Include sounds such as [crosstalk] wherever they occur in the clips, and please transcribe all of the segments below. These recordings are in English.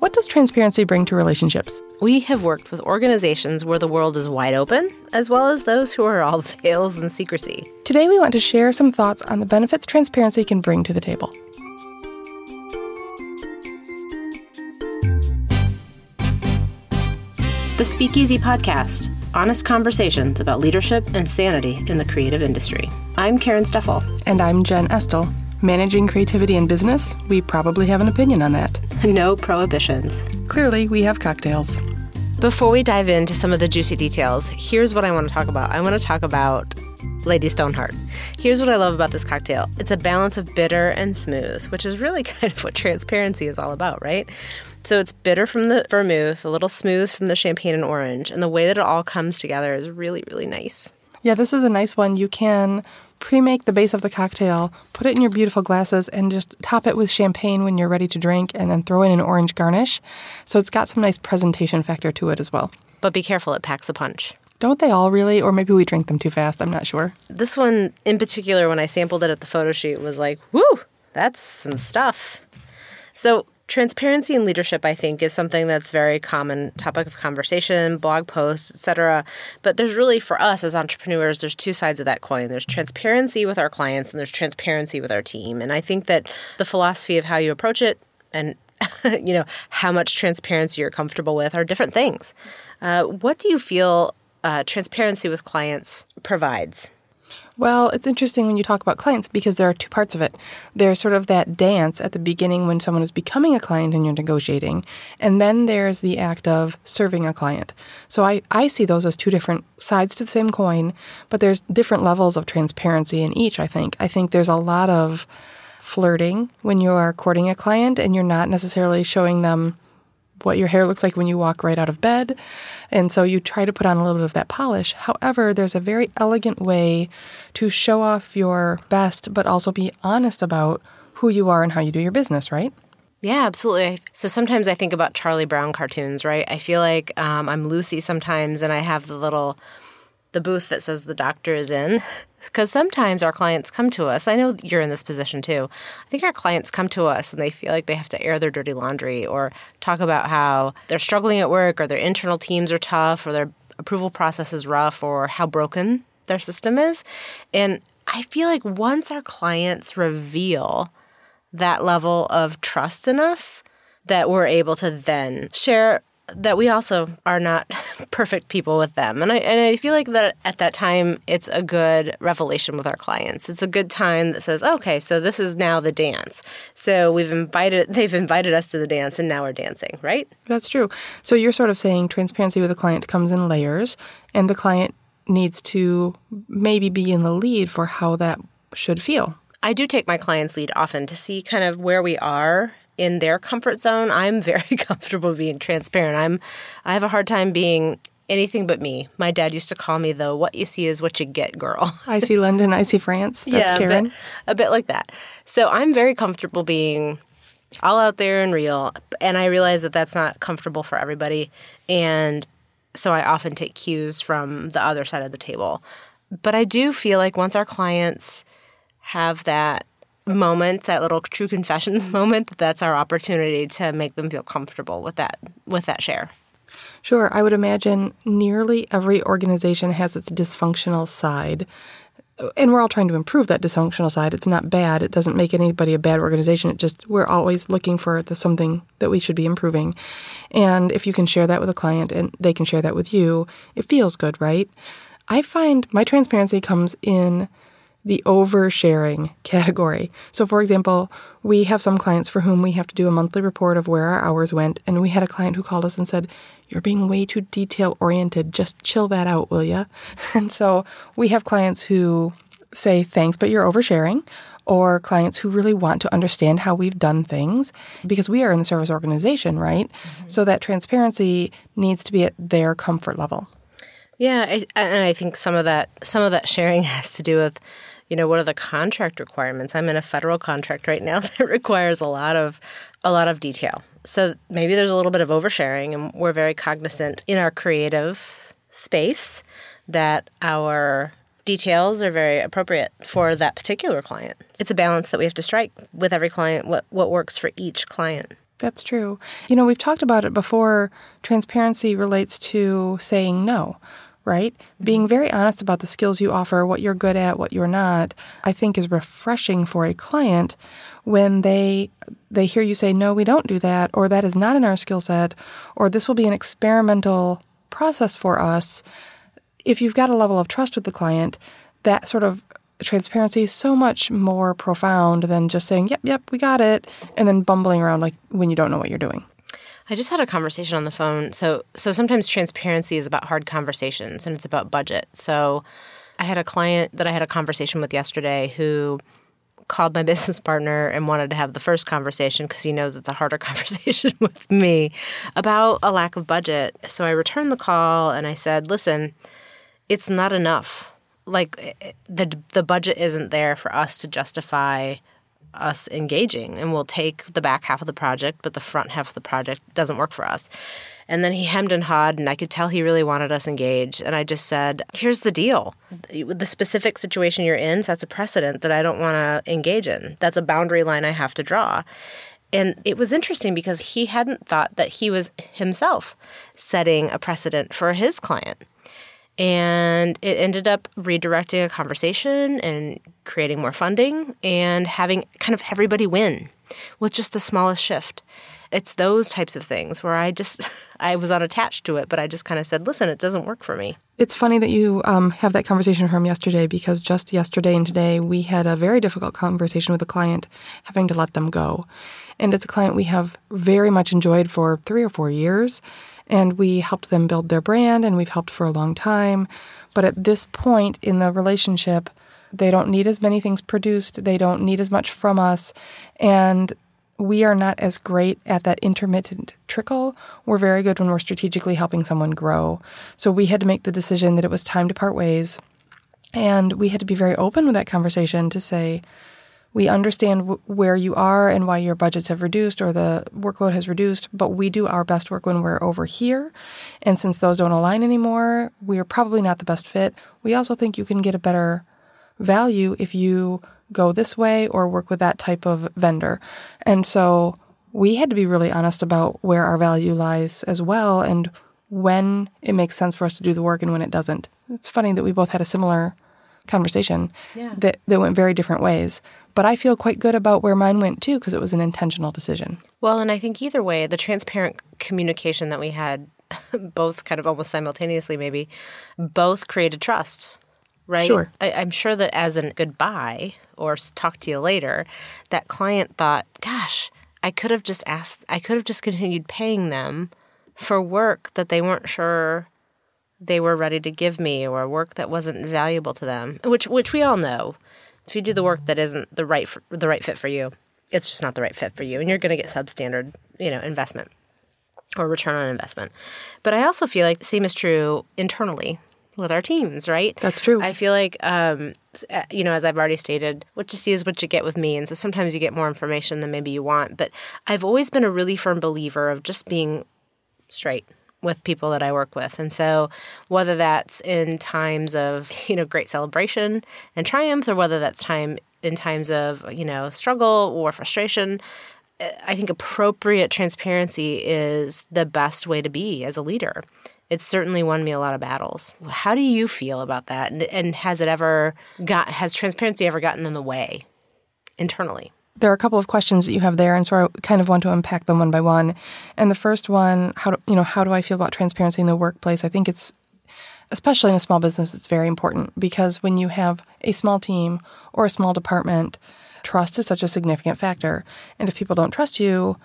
What does transparency bring to relationships? We have worked with organizations where the world is wide open, as well as those who are all [laughs] veils and secrecy. Today, we want to share some thoughts on the benefits transparency can bring to the table. The Speakeasy Podcast honest conversations about leadership and sanity in the creative industry. I'm Karen Steffel. And I'm Jen Estel. Managing creativity in business, we probably have an opinion on that. No prohibitions. Clearly, we have cocktails. Before we dive into some of the juicy details, here's what I want to talk about. I want to talk about Lady Stoneheart. Here's what I love about this cocktail it's a balance of bitter and smooth, which is really [laughs] kind of what transparency is all about, right? So it's bitter from the vermouth, a little smooth from the champagne and orange, and the way that it all comes together is really, really nice. Yeah, this is a nice one. You can pre make the base of the cocktail, put it in your beautiful glasses, and just top it with champagne when you're ready to drink, and then throw in an orange garnish. So it's got some nice presentation factor to it as well. But be careful, it packs a punch. Don't they all really? Or maybe we drink them too fast. I'm not sure. This one in particular, when I sampled it at the photo shoot, was like, whoo, that's some stuff. So transparency in leadership i think is something that's very common topic of conversation blog posts etc but there's really for us as entrepreneurs there's two sides of that coin. There's transparency with our clients and there's transparency with our team. And i think that the philosophy of how you approach it and [laughs] you know how much transparency you're comfortable with are different things. Uh, what do you feel uh, transparency with clients provides well, it's interesting when you talk about clients because there are two parts of it. There's sort of that dance at the beginning when someone is becoming a client and you're negotiating, and then there's the act of serving a client. So I, I see those as two different sides to the same coin, but there's different levels of transparency in each, I think. I think there's a lot of flirting when you are courting a client and you're not necessarily showing them what your hair looks like when you walk right out of bed. And so you try to put on a little bit of that polish. However, there's a very elegant way to show off your best, but also be honest about who you are and how you do your business, right? Yeah, absolutely. So sometimes I think about Charlie Brown cartoons, right? I feel like um, I'm Lucy sometimes, and I have the little the booth that says the doctor is in. [laughs] Because sometimes our clients come to us. I know you're in this position too. I think our clients come to us and they feel like they have to air their dirty laundry or talk about how they're struggling at work or their internal teams are tough or their approval process is rough or how broken their system is. And I feel like once our clients reveal that level of trust in us, that we're able to then share that we also are not [laughs] perfect people with them. And I and I feel like that at that time it's a good revelation with our clients. It's a good time that says, "Okay, so this is now the dance." So we've invited [laughs] they've invited us to the dance and now we're dancing, right? That's true. So you're sort of saying transparency with a client comes in layers and the client needs to maybe be in the lead for how that should feel. I do take my clients lead often to see kind of where we are in their comfort zone. I'm very [laughs] comfortable being transparent. I'm I have a hard time being anything but me. My dad used to call me though, what you see is what you get girl. [laughs] I see London, I see France. That's yeah, Karen. A bit, a bit like that. So I'm very comfortable being all out there and real, and I realize that that's not comfortable for everybody, and so I often take cues from the other side of the table. But I do feel like once our clients have that moment, that little true confessions [laughs] moment, that's our opportunity to make them feel comfortable with that with that share. Sure, I would imagine nearly every organization has its dysfunctional side. And we're all trying to improve that dysfunctional side. It's not bad. It doesn't make anybody a bad organization. It just we're always looking for the something that we should be improving. And if you can share that with a client and they can share that with you, it feels good, right? I find my transparency comes in the oversharing category. So, for example, we have some clients for whom we have to do a monthly report of where our hours went, and we had a client who called us and said, You're being way too detail oriented. Just chill that out, will you? [laughs] And so we have clients who say, Thanks, but you're oversharing. Or clients who really want to understand how we've done things because we are in the service organization, right? Mm-hmm. So that transparency needs to be at their comfort level. Yeah, I, and I think some of that some of that sharing [laughs] has to do with you know what are the contract requirements? I'm in a federal contract right now [laughs] that requires a lot of a lot of detail. So maybe there's a little bit of oversharing and we're very cognizant in our creative space that our details are very appropriate for that particular client. It's a balance that we have to strike with every client what what works for each client. That's true. You know, we've talked about it before. Transparency relates to saying no, right? Mm-hmm. Being very honest about the skills you offer, what you're good at, what you're not, I think is refreshing for a client when they they hear you say no, we don't do that or that is not in our skill set or this will be an experimental process for us. If you've got a level of trust with the client, that sort of transparency is so much more profound than just saying, yep, yep, we got it, and then bumbling around like when you don't know what you're doing. I just had a conversation on the phone. So so sometimes transparency is about hard conversations and it's about budget. So I had a client that I had a conversation with yesterday who called my [laughs] business partner and wanted to have the first conversation because he knows it's a harder [laughs] conversation [laughs] with me about a lack of budget. So I returned the call and I said, "Listen, it's not enough like eh, eh, the the budget isn't there for us to justify us engaging and we'll take the back half of the project but the front half of the project doesn't work for us. And then he hemmed and hawed and i could tell he really wanted us engaged. And i just said here's the deal. The specific situation you're in sets a precedent that i don't want to engage in. That's a boundary line i have to draw. And it was interesting because he hadn't thought that he was himself setting a precedent for his client and it ended up redirecting a conversation and creating more funding and having kind of everybody win with just the smallest shift. It's those types of things where I just [laughs] I was unattached to it, but I just kind of said, "Listen, it doesn't work for me." It's funny that you um, have that conversation from yesterday because just yesterday and today we had a very difficult conversation with a client, having to let them go, and it's a client we have very much enjoyed for three or four years and we helped them build their brand and we've helped for a long time. But at this point in the relationship, they don't need as many things produced, they don't need as much from us, and we are not as great at that intermittent trickle. We're very good when we're strategically helping someone grow. So we had to make the decision that it was time to part ways. And we had to be very open with that conversation to say, we understand w- where you are and why your budgets have reduced or the workload has reduced, but we do our best work when we're over here. And since those don't align anymore, we are probably not the best fit. We also think you can get a better value if you go this way or work with that type of vendor. And so we had to be really honest about where our value lies as well and when it makes sense for us to do the work and when it doesn't. It's funny that we both had a similar conversation yeah. that, that went very different ways. But I feel quite good about where mine went too because it was an intentional decision. Well, and I think either way, the transparent communication that we had, [laughs] both kind of almost simultaneously, maybe, both created trust. Right. Sure. I, I'm sure that as a goodbye or talk to you later, that client thought, gosh, I could have just asked, I could have just continued paying them for work that they weren't sure they were ready to give me or work that wasn't valuable to them which which we all know. If you do the work that isn't the right for, the right fit for you it's just not the right fit for you and you're going to get substandard you know investment or return on investment. But i also feel like the same is true internally with our teams right? That's true. I feel like um, you know as i've already stated what you see is what you get with me and so sometimes you get more information than maybe you want but i've always been a really firm believer of just being straight with people that I work with. And so whether that's in times of, [laughs] you know, great celebration and triumph or whether that's time in times of, you know, struggle or frustration, I think appropriate transparency is the best way to be as a leader. It's certainly won me a lot of battles. How do you feel about that? And, and has it ever got has transparency ever gotten in the way internally? There are a couple of questions that you have there, and so I kind of want to unpack them one by one. And the first one, how do, you know, how do I feel about transparency in the workplace? I think it's especially in a small business, it's very important because when you have a small team or a small department, trust is such a significant factor. And if people don't trust you,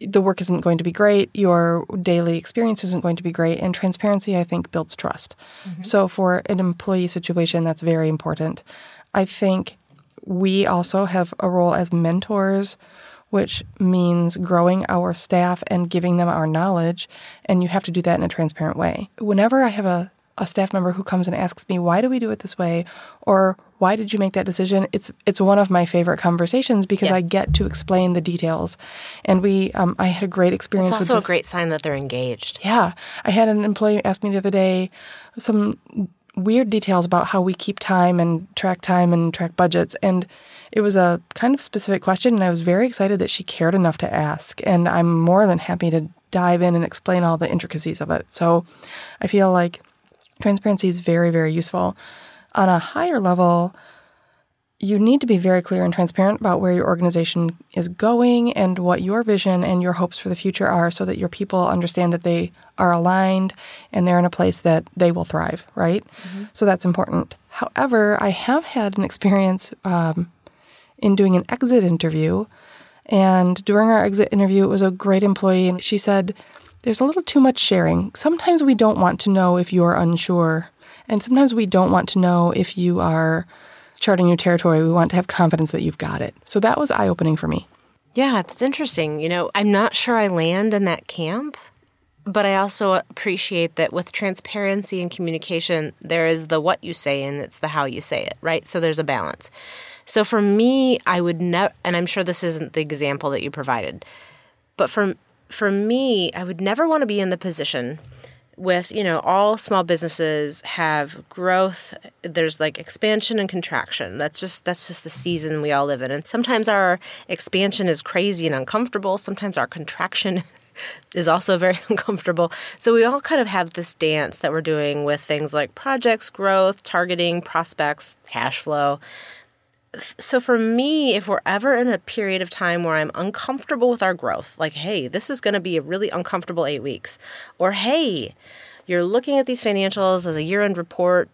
the work isn't going to be great, your daily experience isn't going to be great, and transparency, I think, builds trust. Mm-hmm. So, for an employee situation, that's very important. I think we also have a role as mentors, which means growing our staff and giving them our knowledge. And you have to do that in a transparent way. Whenever I have a, a staff member who comes and asks me, why do we do it this way? Or why did you make that decision? It's it's one of my favorite conversations because yeah. I get to explain the details. And we, um, I had a great experience. It's also a great sign that they're engaged. Yeah, I had an employee ask me the other day some weird details about how we keep time and track time and track budgets. And it was a kind of specific question, and I was very excited that she cared enough to ask. And I'm more than happy to dive in and explain all the intricacies of it. So I feel like transparency is very, very useful. On a higher level, you need to be very clear and transparent about where your organization is going and what your vision and your hopes for the future are so that your people understand that they are aligned and they're in a place that they will thrive, right? Mm-hmm. So that's important. However, I have had an experience um, in doing an exit interview. And during our exit interview, it was a great employee, and she said, There's a little too much sharing. Sometimes we don't want to know if you're unsure, and sometimes we don't want to know if you are charting your territory. We want to have confidence that you've got it. So that was eye opening for me. Yeah, it's interesting. You know, I'm not sure I land in that camp, but I also appreciate that with transparency and communication, there is the what you say and it's the how you say it, right? So there's a balance. So for me, I would never, and I'm sure this isn't the example that you provided, but for for me, I would never want to be in the position with you know all small businesses have growth. There's like expansion and contraction. That's just that's just the season we all live in. And sometimes our expansion is crazy and uncomfortable. Sometimes our contraction [laughs] is also very [laughs] uncomfortable. So we all kind of have this dance that we're doing with things like projects growth targeting prospects cash flow so for me, if we're ever in a period of time where I'm uncomfortable with our growth, like, hey, this is going to be a really uncomfortable eight weeks, or hey, you're looking at these financials as a year end report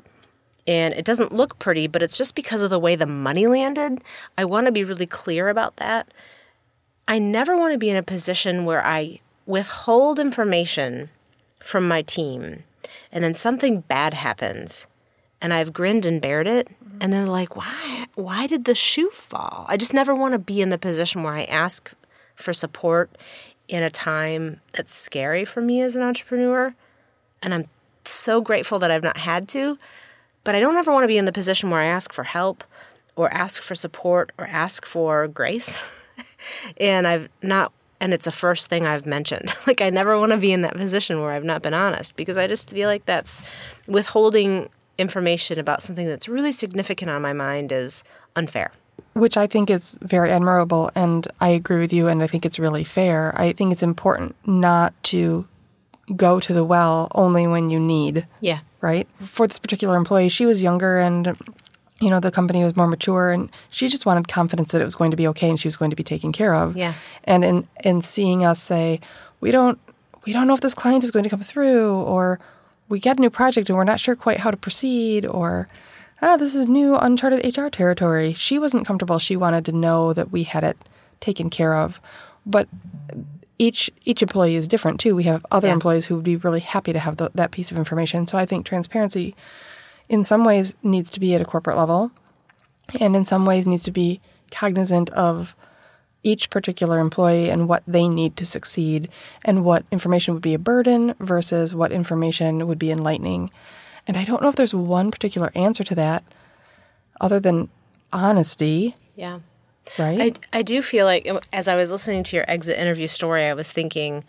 and it doesn't look pretty, but it's just because of the way the money landed, I want to be really clear about that. I never want to be in a position where I withhold information from my team and then something bad happens and I've grinned and bared it and they're like, "Why why did the shoe fall?" I just never want to be in the position where I ask for support in a time that's scary for me as an entrepreneur. And I'm so grateful that I've not had to, but I don't ever want to be in the position where I ask for help or ask for support or ask for grace. [laughs] and I've not and it's the first thing I've mentioned. [laughs] like I never want to be in that position where I've not been honest because I just feel like that's withholding information about something that's really significant on my mind is unfair. Which I think is very admirable, and I agree with you, and I think it's really fair. I think it's important not to go to the well only when you need. Yeah. Right? For this particular employee, she was younger and you know, the company was more mature and she just wanted confidence that it was going to be okay and she was going to be taken care of. Yeah. And in in seeing us say, we don't we don't know if this client is going to come through or we get a new project and we're not sure quite how to proceed or ah, this is new uncharted HR territory. She wasn't comfortable. She wanted to know that we had it taken care of. But each each employee is different too. We have other yeah. employees who would be really happy to have the, that piece of information. So I think transparency, in some ways, needs to be at a corporate level, and in some ways needs to be cognizant of each particular employee and what they need to succeed, and what information would be a burden versus what information would be enlightening. And I don't know if there's one particular answer to that, other than honesty. Yeah. Right? I, I do feel like um, as I was listening to your exit interview story, I was thinking,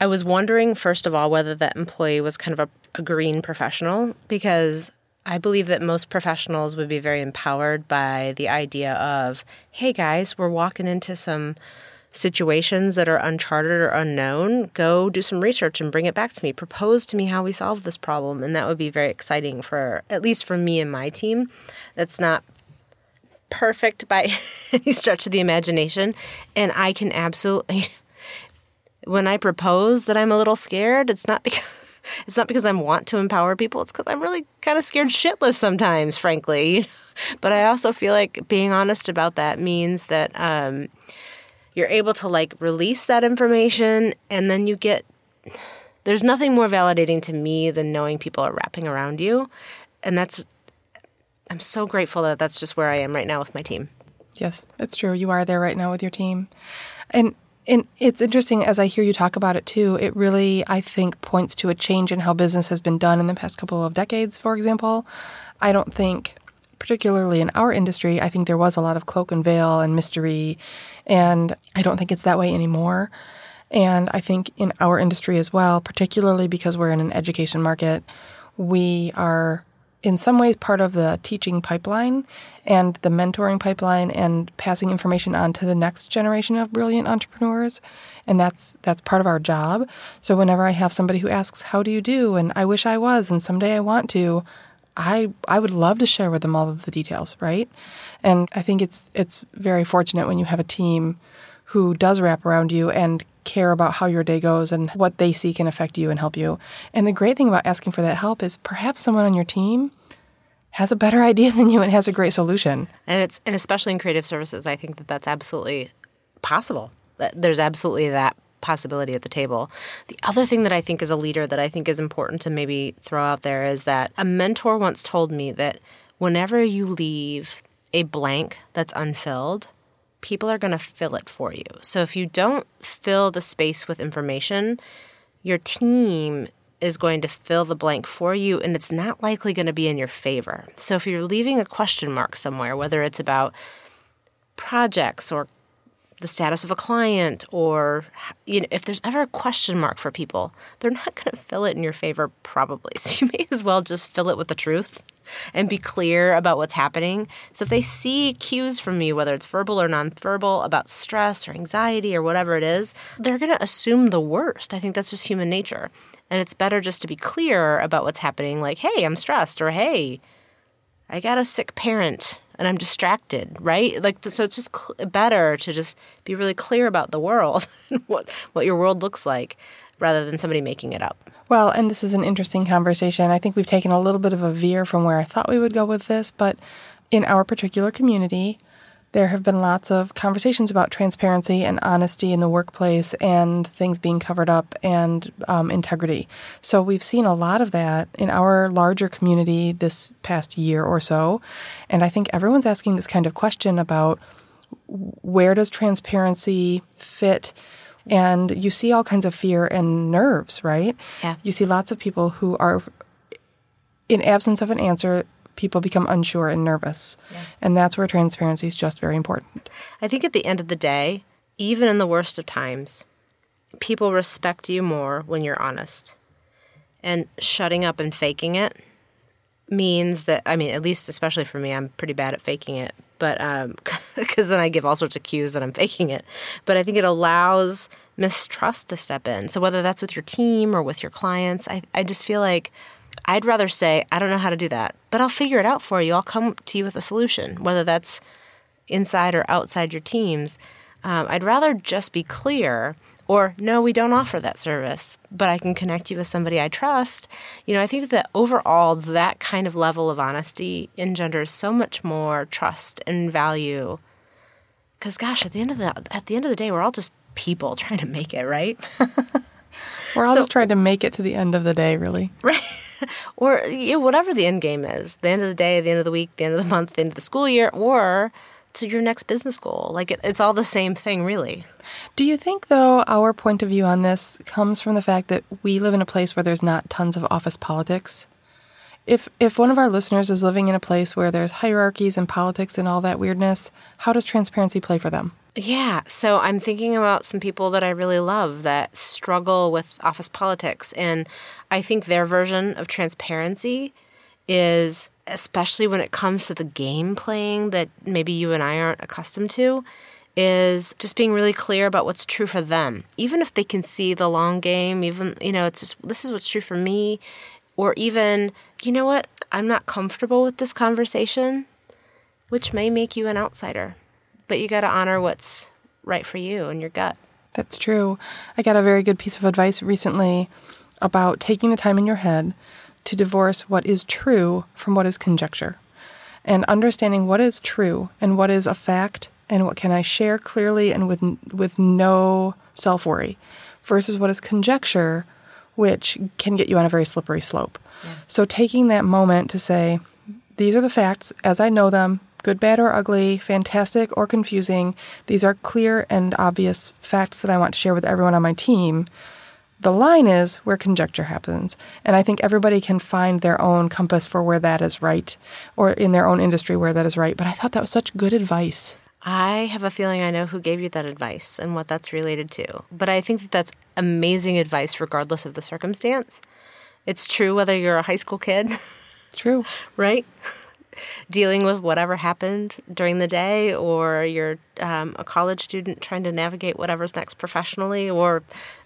I was wondering, first of all, whether that employee was kind of a, a green professional because I believe that most professionals would be very empowered by the idea of, hey guys, we're walking into some situations that are uncharted or unknown. Go do some research and bring it back to me. Propose to me how we solve this problem. And that would be very exciting for, at least for me and my team. That's not perfect by [laughs] any stretch of the imagination. And I can absolutely, [laughs] when I propose that I'm a little scared, it's not because. It's not because I want to empower people. It's because I'm really kind of scared shitless sometimes, frankly. [laughs] but I also feel like being honest about that means that um, you're able to like release that information, and then you get. There's nothing more validating to me than knowing people are wrapping around you, and that's I'm so grateful that that's just where I am right now with my team. Yes, it's true. You are there right now with your team. And and it's interesting as I hear you talk about it too. It really, I think, points to a change in how business has been done in the past couple of decades, for example. I don't think, particularly in our industry, I think there was a lot of cloak and veil and mystery. And I don't think it's that way anymore. And I think in our industry as well, particularly because we're in an education market, we are in some ways part of the teaching pipeline and the mentoring pipeline and passing information on to the next generation of brilliant entrepreneurs. And that's that's part of our job. So whenever i have somebody who asks how do you do? and i wish i was and someday i want to i i would love to share with them all of the details right? And i think it's it's very fortunate when you have a team who does wrap around you and care about how your day goes and what they see can affect you and help you. And the great thing about asking for that help is perhaps someone on your team has a better [laughs] idea than you and has a great solution. And it's and especially in creative services, I think that that's absolutely possible. There's absolutely that possibility at the table. The other thing that I think as a leader that I think is important to maybe throw out there is that a mentor once told me that whenever you leave a blank that's unfilled, people are going to fill it for you. So if you don't fill the space with information, your team is going to fill the blank for you and it's not likely going to be in your favor. So if you're leaving a question mark somewhere, whether it's about projects or the status of a client or you know if there's ever a question mark for people they're not going to fill it in your favor probably. [laughs] So you may as well just fill it with the truth and be clear about what's happening. So if they see cues from you whether it's verbal or nonverbal about stress or anxiety or whatever it is they're going to assume the worst. I think that's just human nature. And it's better just to be clear about what's happening like hey i'm stressed or hey i got a sick parent and I'm distracted, right? Like so it's just cl- better to just be really clear about the world [laughs] and what what your world looks like rather than somebody making it up. Well, and this is an interesting conversation. I think we've taken a little bit of a veer from where I thought we would go with this, but in our particular community, there have been lots of conversations about transparency and honesty in the workplace and things being covered up and um, integrity. So we've seen a lot of that in our larger community this past year or so. And I think everyone's asking this kind of question about where does transparency fit? And you see all kinds of fear and nerves, right? Yeah. You see lots of people who are, in absence of an answer, people become unsure and nervous. Yeah. And that's where transparency is just very important. I think at the end of the day, even in the worst of times, people respect you more when you're honest. And shutting up and faking it means that, I mean, at least especially for me, I'm pretty bad at faking it. But because um, [laughs] then I give all sorts of cues that I'm faking it. But I think it allows mistrust to step in. So whether that's with your team or with your clients, I, I just feel like I'd rather say, I don't know how to do that, but I'll figure it out for you. I'll come to you with a solution, whether that's inside or outside your teams. Um, I'd rather just be clear or no, we don't offer that service, but I can connect you with somebody I trust. You know, I think that overall, that kind of level of honesty engenders so much more trust and value. Because, gosh, at the end of the at the end of the day, we're all just people [laughs] trying to make it, right? we're all so, just trying to make it to the end of the day, really. [laughs] Right. [laughs] or you know, whatever the end game is the end of the day, the end of the week, the end of the month, the end of the school year, or to your next business goal. Like it, it's all the same thing, really. Do you think, though, our point of view on this comes from the fact that we live in a place where there's not tons of office politics? If, if one of our listeners is living in a place where there's hierarchies and politics and all that weirdness, how does transparency play for them? Yeah, so I'm thinking about some people that I really love that struggle with office politics. And I think their version of transparency is, especially when it comes to the game playing that maybe you and I aren't accustomed to, is just being really clear about what's true for them. Even if they can see the long game, even, you know, it's just, this is what's true for me. Or even, you know what, I'm not comfortable with this conversation, which may make you an outsider but you got to honor what's right for you and your gut. That's true. I got a very good piece of advice recently about taking the time in your head to divorce what is true from what is conjecture and understanding what is true and what is a fact and what can I share clearly and with with no self-worry versus what is conjecture which can get you on a very slippery slope. Yeah. So taking that moment to say these are the facts as I know them good, bad, or ugly, fantastic or confusing. These are clear and obvious facts that I want to share with everyone on my team. The line is where conjecture happens. And I think everybody can find their own compass for where that is right or in their own industry where that is right. But I thought that was such good advice. I have a feeling I know who gave you that advice and what that's related to. But I think that that's amazing advice regardless of the circumstance It's true whether you're a high school kid, True. [laughs] right? Dealing with whatever happened during the day, or you're um, a college student trying to navigate whatever's next professionally, or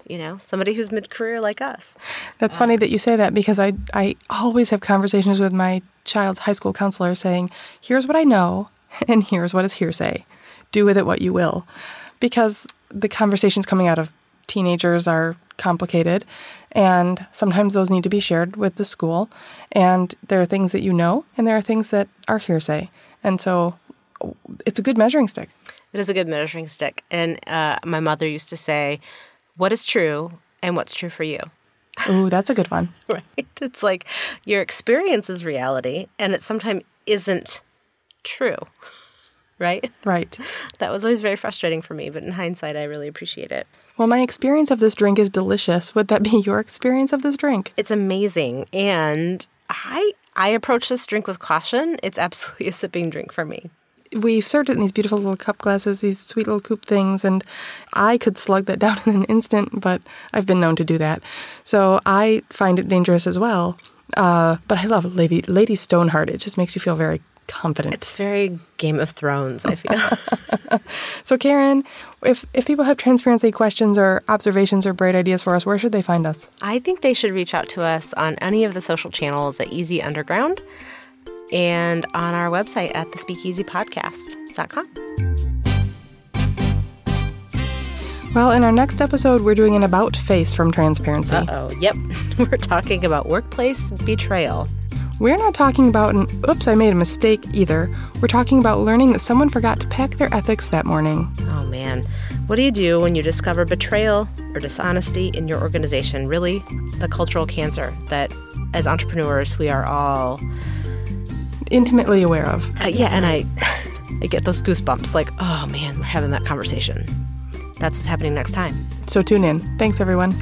you know somebody who's mid-career like us. That's funny that you say that because I I always have conversations with my child's high school counselor saying, "Here's what I know, [laughs] and here's what is hearsay. Do with it what you will," because the conversations coming out of teenagers are complicated, and sometimes those need to be shared with the school. And there are things that you know, and there are things that are hearsay, and so it's a good measuring stick. It is a good measuring stick. And uh, my mother used to say, "What is true, and what's true for you." [laughs] Ooh, that's a good one. right? It's like your experience is reality, and it sometimes isn't true, right? [laughs] Right. That was always very frustrating for me, but in hindsight, I really appreciate it. Well, my experience of this drink is delicious. Would that be [laughs] your experience of this drink? It's amazing, and I I approach this drink with caution. It's absolutely [laughs] a sipping drink for me. We've served it in these beautiful little cup glasses, these sweet little coupe things, and I could slug that down in an instant, but I've been known to do that. So I find it dangerous as well. Uh, but I love Lady, Lady Stoneheart. It just makes you feel very confident. It's very Game of Thrones, I feel. [laughs] so, Karen, if, if people have transparency questions or observations or bright ideas for us, where should they find us? I think they should reach out to us on any of the social channels at Easy Underground and on our website at thespeakeasypodcast.com. Well, in our next episode, we're doing an about face from Transparency. oh, yep. [laughs] We're talking about workplace betrayal. We're not talking about an oops, I made a mistake either. We're talking about learning that someone forgot to pack their ethics that morning. Oh man, what do you do when you discover betrayal or dishonesty in your organization? Really, the cultural cancer that as entrepreneurs we are all intimately aware of. Uh, yeah, and I, [laughs] I get those goosebumps like, oh man, we're having that conversation. That's what's happening next time. So tune in. Thanks, everyone.